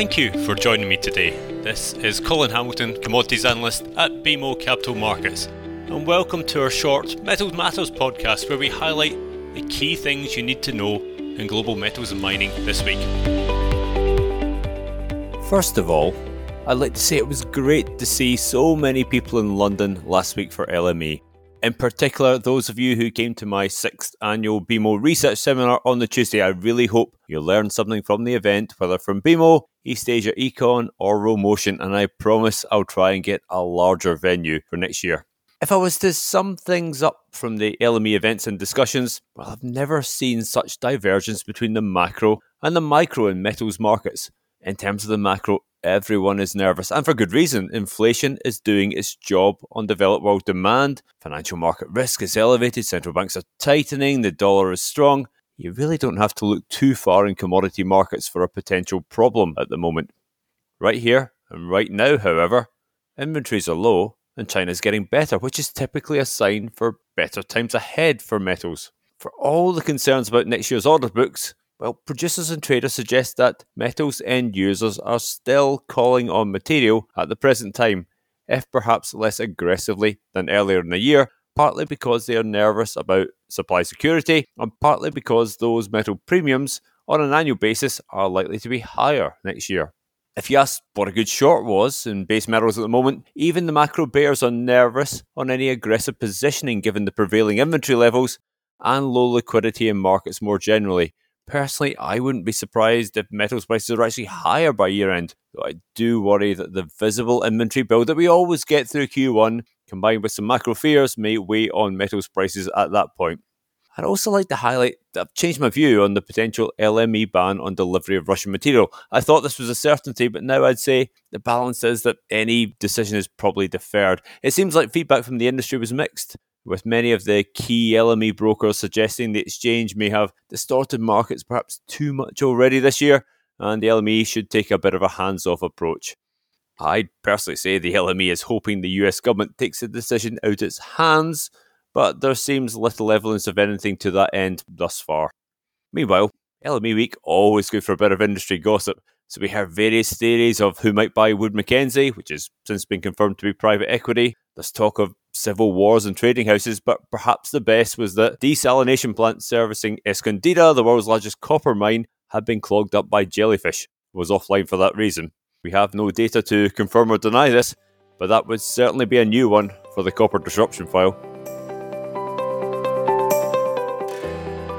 Thank you for joining me today. This is Colin Hamilton, Commodities Analyst at BMO Capital Markets, and welcome to our short Metals Matters podcast where we highlight the key things you need to know in global metals and mining this week. First of all, I'd like to say it was great to see so many people in London last week for LME. In particular, those of you who came to my sixth annual BMO research seminar on the Tuesday, I really hope you learned something from the event, whether from BMO, East Asia Econ, or Rho Motion, and I promise I'll try and get a larger venue for next year. If I was to sum things up from the LME events and discussions, well, I've never seen such divergence between the macro and the micro in metals markets. In terms of the macro, everyone is nervous, and for good reason. Inflation is doing its job on developed world demand, financial market risk is elevated, central banks are tightening, the dollar is strong. You really don't have to look too far in commodity markets for a potential problem at the moment. Right here and right now, however, inventories are low and China's getting better, which is typically a sign for better times ahead for metals. For all the concerns about next year's order books, well, producers and traders suggest that metals end users are still calling on material at the present time, if perhaps less aggressively than earlier in the year, partly because they are nervous about supply security, and partly because those metal premiums on an annual basis are likely to be higher next year. If you ask what a good short was in base metals at the moment, even the macro bears are nervous on any aggressive positioning given the prevailing inventory levels and low liquidity in markets more generally, Personally, I wouldn't be surprised if metals prices are actually higher by year end, though I do worry that the visible inventory build that we always get through Q1, combined with some macro fears, may weigh on metals prices at that point. I'd also like to highlight that I've changed my view on the potential LME ban on delivery of Russian material. I thought this was a certainty, but now I'd say the balance is that any decision is probably deferred. It seems like feedback from the industry was mixed with many of the key LME brokers suggesting the exchange may have distorted markets perhaps too much already this year, and the LME should take a bit of a hands off approach. I'd personally say the LME is hoping the US government takes the decision out its hands, but there seems little evidence of anything to that end thus far. Meanwhile, LME Week always good for a bit of industry gossip, so we heard various theories of who might buy Wood Mackenzie, which has since been confirmed to be private equity. There's talk of civil wars and trading houses, but perhaps the best was that desalination plant servicing Escondida, the world's largest copper mine, had been clogged up by jellyfish. Was offline for that reason. We have no data to confirm or deny this, but that would certainly be a new one for the copper disruption file.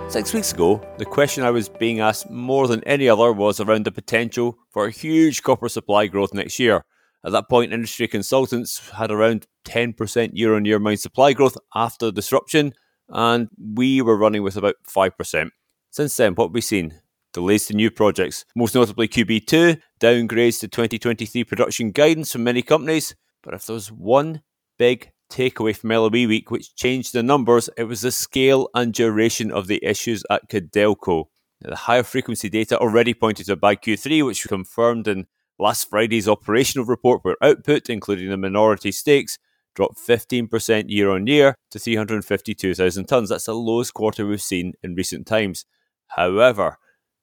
Six weeks ago, the question I was being asked more than any other was around the potential for a huge copper supply growth next year. At that point, industry consultants had around 10% year on year mine supply growth after the disruption, and we were running with about 5%. Since then, what have we seen? Delays to new projects, most notably QB2, downgrades to 2023 production guidance from many companies. But if there was one big takeaway from LME Week which changed the numbers, it was the scale and duration of the issues at Codelco. The higher frequency data already pointed to a bad Q3, which confirmed in Last Friday's operational report, where output, including the minority stakes, dropped 15% year on year to 352,000 tonnes. That's the lowest quarter we've seen in recent times. However,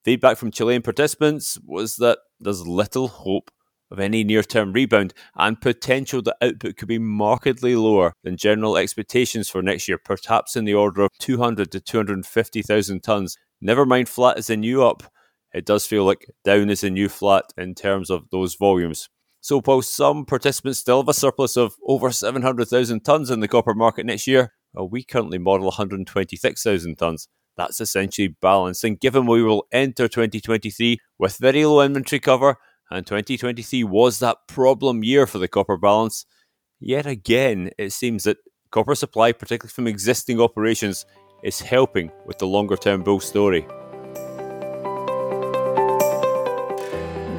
feedback from Chilean participants was that there's little hope of any near term rebound and potential that output could be markedly lower than general expectations for next year, perhaps in the order of 200 to 250,000 tonnes. Never mind flat as a new up it does feel like down is a new flat in terms of those volumes. So, while some participants still have a surplus of over 700,000 tonnes in the copper market next year, well, we currently model 126,000 tonnes. That's essentially balanced. And given we will enter 2023 with very low inventory cover, and 2023 was that problem year for the copper balance, yet again, it seems that copper supply, particularly from existing operations, is helping with the longer term bull story.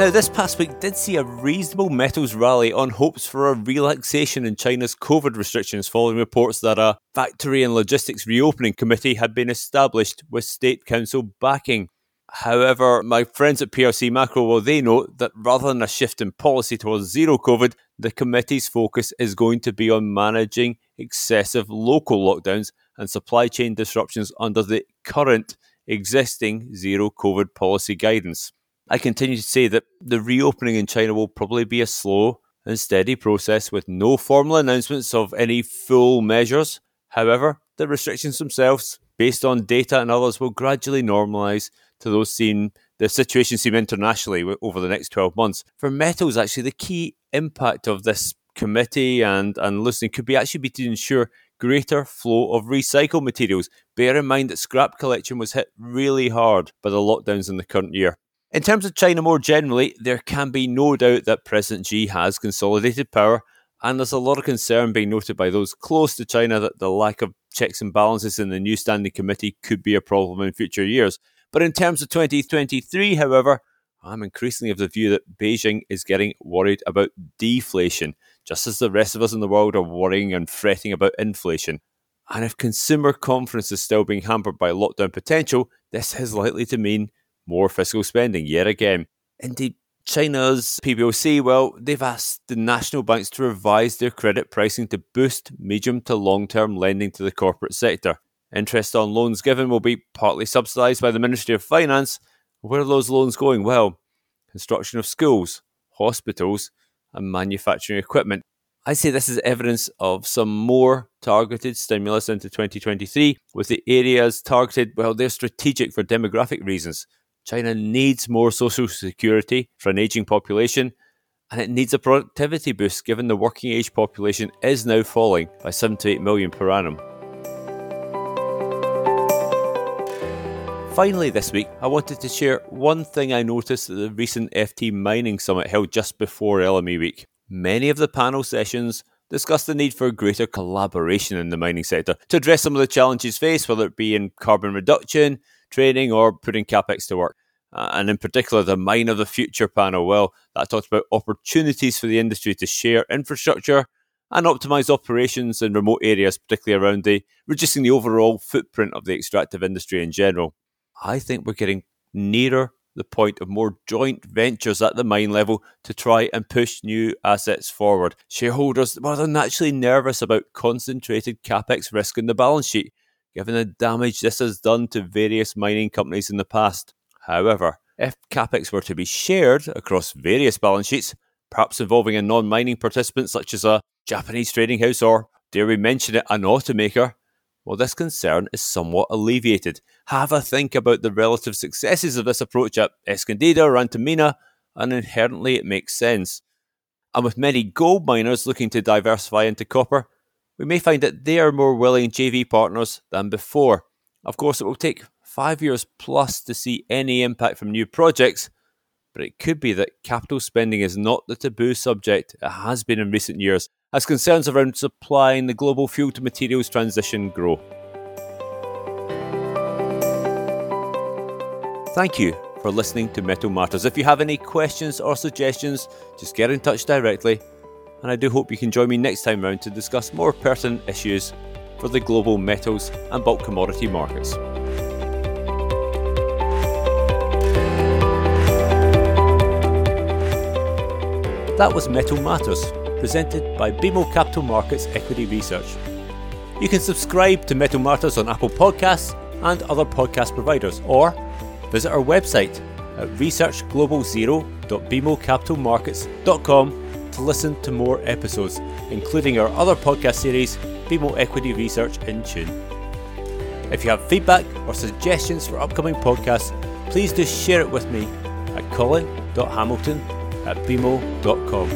Now, this past week did see a reasonable metals rally on hopes for a relaxation in China's COVID restrictions following reports that a factory and logistics reopening committee had been established with state council backing. However, my friends at PRC Macro, well, they note that rather than a shift in policy towards zero COVID, the committee's focus is going to be on managing excessive local lockdowns and supply chain disruptions under the current existing zero COVID policy guidance. I continue to say that the reopening in China will probably be a slow and steady process with no formal announcements of any full measures. However, the restrictions themselves, based on data and others, will gradually normalise to those seen the situation seen internationally over the next 12 months. For metals, actually, the key impact of this committee and, and listening could be actually be to ensure greater flow of recycled materials. Bear in mind that scrap collection was hit really hard by the lockdowns in the current year. In terms of China more generally, there can be no doubt that President Xi has consolidated power, and there's a lot of concern being noted by those close to China that the lack of checks and balances in the new standing committee could be a problem in future years. But in terms of 2023, however, I'm increasingly of the view that Beijing is getting worried about deflation, just as the rest of us in the world are worrying and fretting about inflation. And if consumer confidence is still being hampered by lockdown potential, this is likely to mean more fiscal spending yet again. Indeed, China's PBOC, well, they've asked the national banks to revise their credit pricing to boost medium to long term lending to the corporate sector. Interest on loans given will be partly subsidised by the Ministry of Finance. Where are those loans going? Well, construction of schools, hospitals, and manufacturing equipment. I say this is evidence of some more targeted stimulus into 2023, with the areas targeted, well, they're strategic for demographic reasons. China needs more social security for an aging population, and it needs a productivity boost given the working age population is now falling by 7 to 8 million per annum. Finally, this week, I wanted to share one thing I noticed at the recent FT Mining Summit held just before LME Week. Many of the panel sessions discussed the need for greater collaboration in the mining sector to address some of the challenges faced, whether it be in carbon reduction, training, or putting capex to work. Uh, and in particular, the Mine of the Future panel, well, that talks about opportunities for the industry to share infrastructure and optimize operations in remote areas, particularly around the reducing the overall footprint of the extractive industry in general. I think we're getting nearer the point of more joint ventures at the mine level to try and push new assets forward. Shareholders, well, they're naturally nervous about concentrated capex risk in the balance sheet, given the damage this has done to various mining companies in the past. However, if capex were to be shared across various balance sheets, perhaps involving a non mining participant such as a Japanese trading house or, dare we mention it, an automaker, well, this concern is somewhat alleviated. Have a think about the relative successes of this approach at Escondida or Antamina, and inherently it makes sense. And with many gold miners looking to diversify into copper, we may find that they are more willing JV partners than before. Of course, it will take five years plus to see any impact from new projects, but it could be that capital spending is not the taboo subject it has been in recent years, as concerns around supplying the global fuel to materials transition grow. Thank you for listening to Metal Matters. If you have any questions or suggestions, just get in touch directly and I do hope you can join me next time round to discuss more pertinent issues for the global metals and bulk commodity markets. That was Metal Matters, presented by BMO Capital Markets Equity Research. You can subscribe to Metal Matters on Apple Podcasts and other podcast providers, or visit our website at researchglobalzero.bmocapitalmarkets.com listen to more episodes, including our other podcast series, BMO Equity Research in Tune. If you have feedback or suggestions for upcoming podcasts, please do share it with me at colin.hamilton at bmo.com.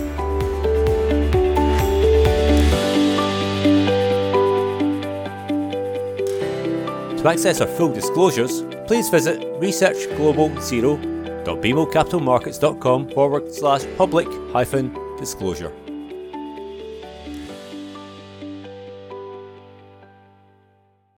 To access our full disclosures, please visit researchglobalzero.bmocapitalmarkets.com forward slash public hyphen disclosure.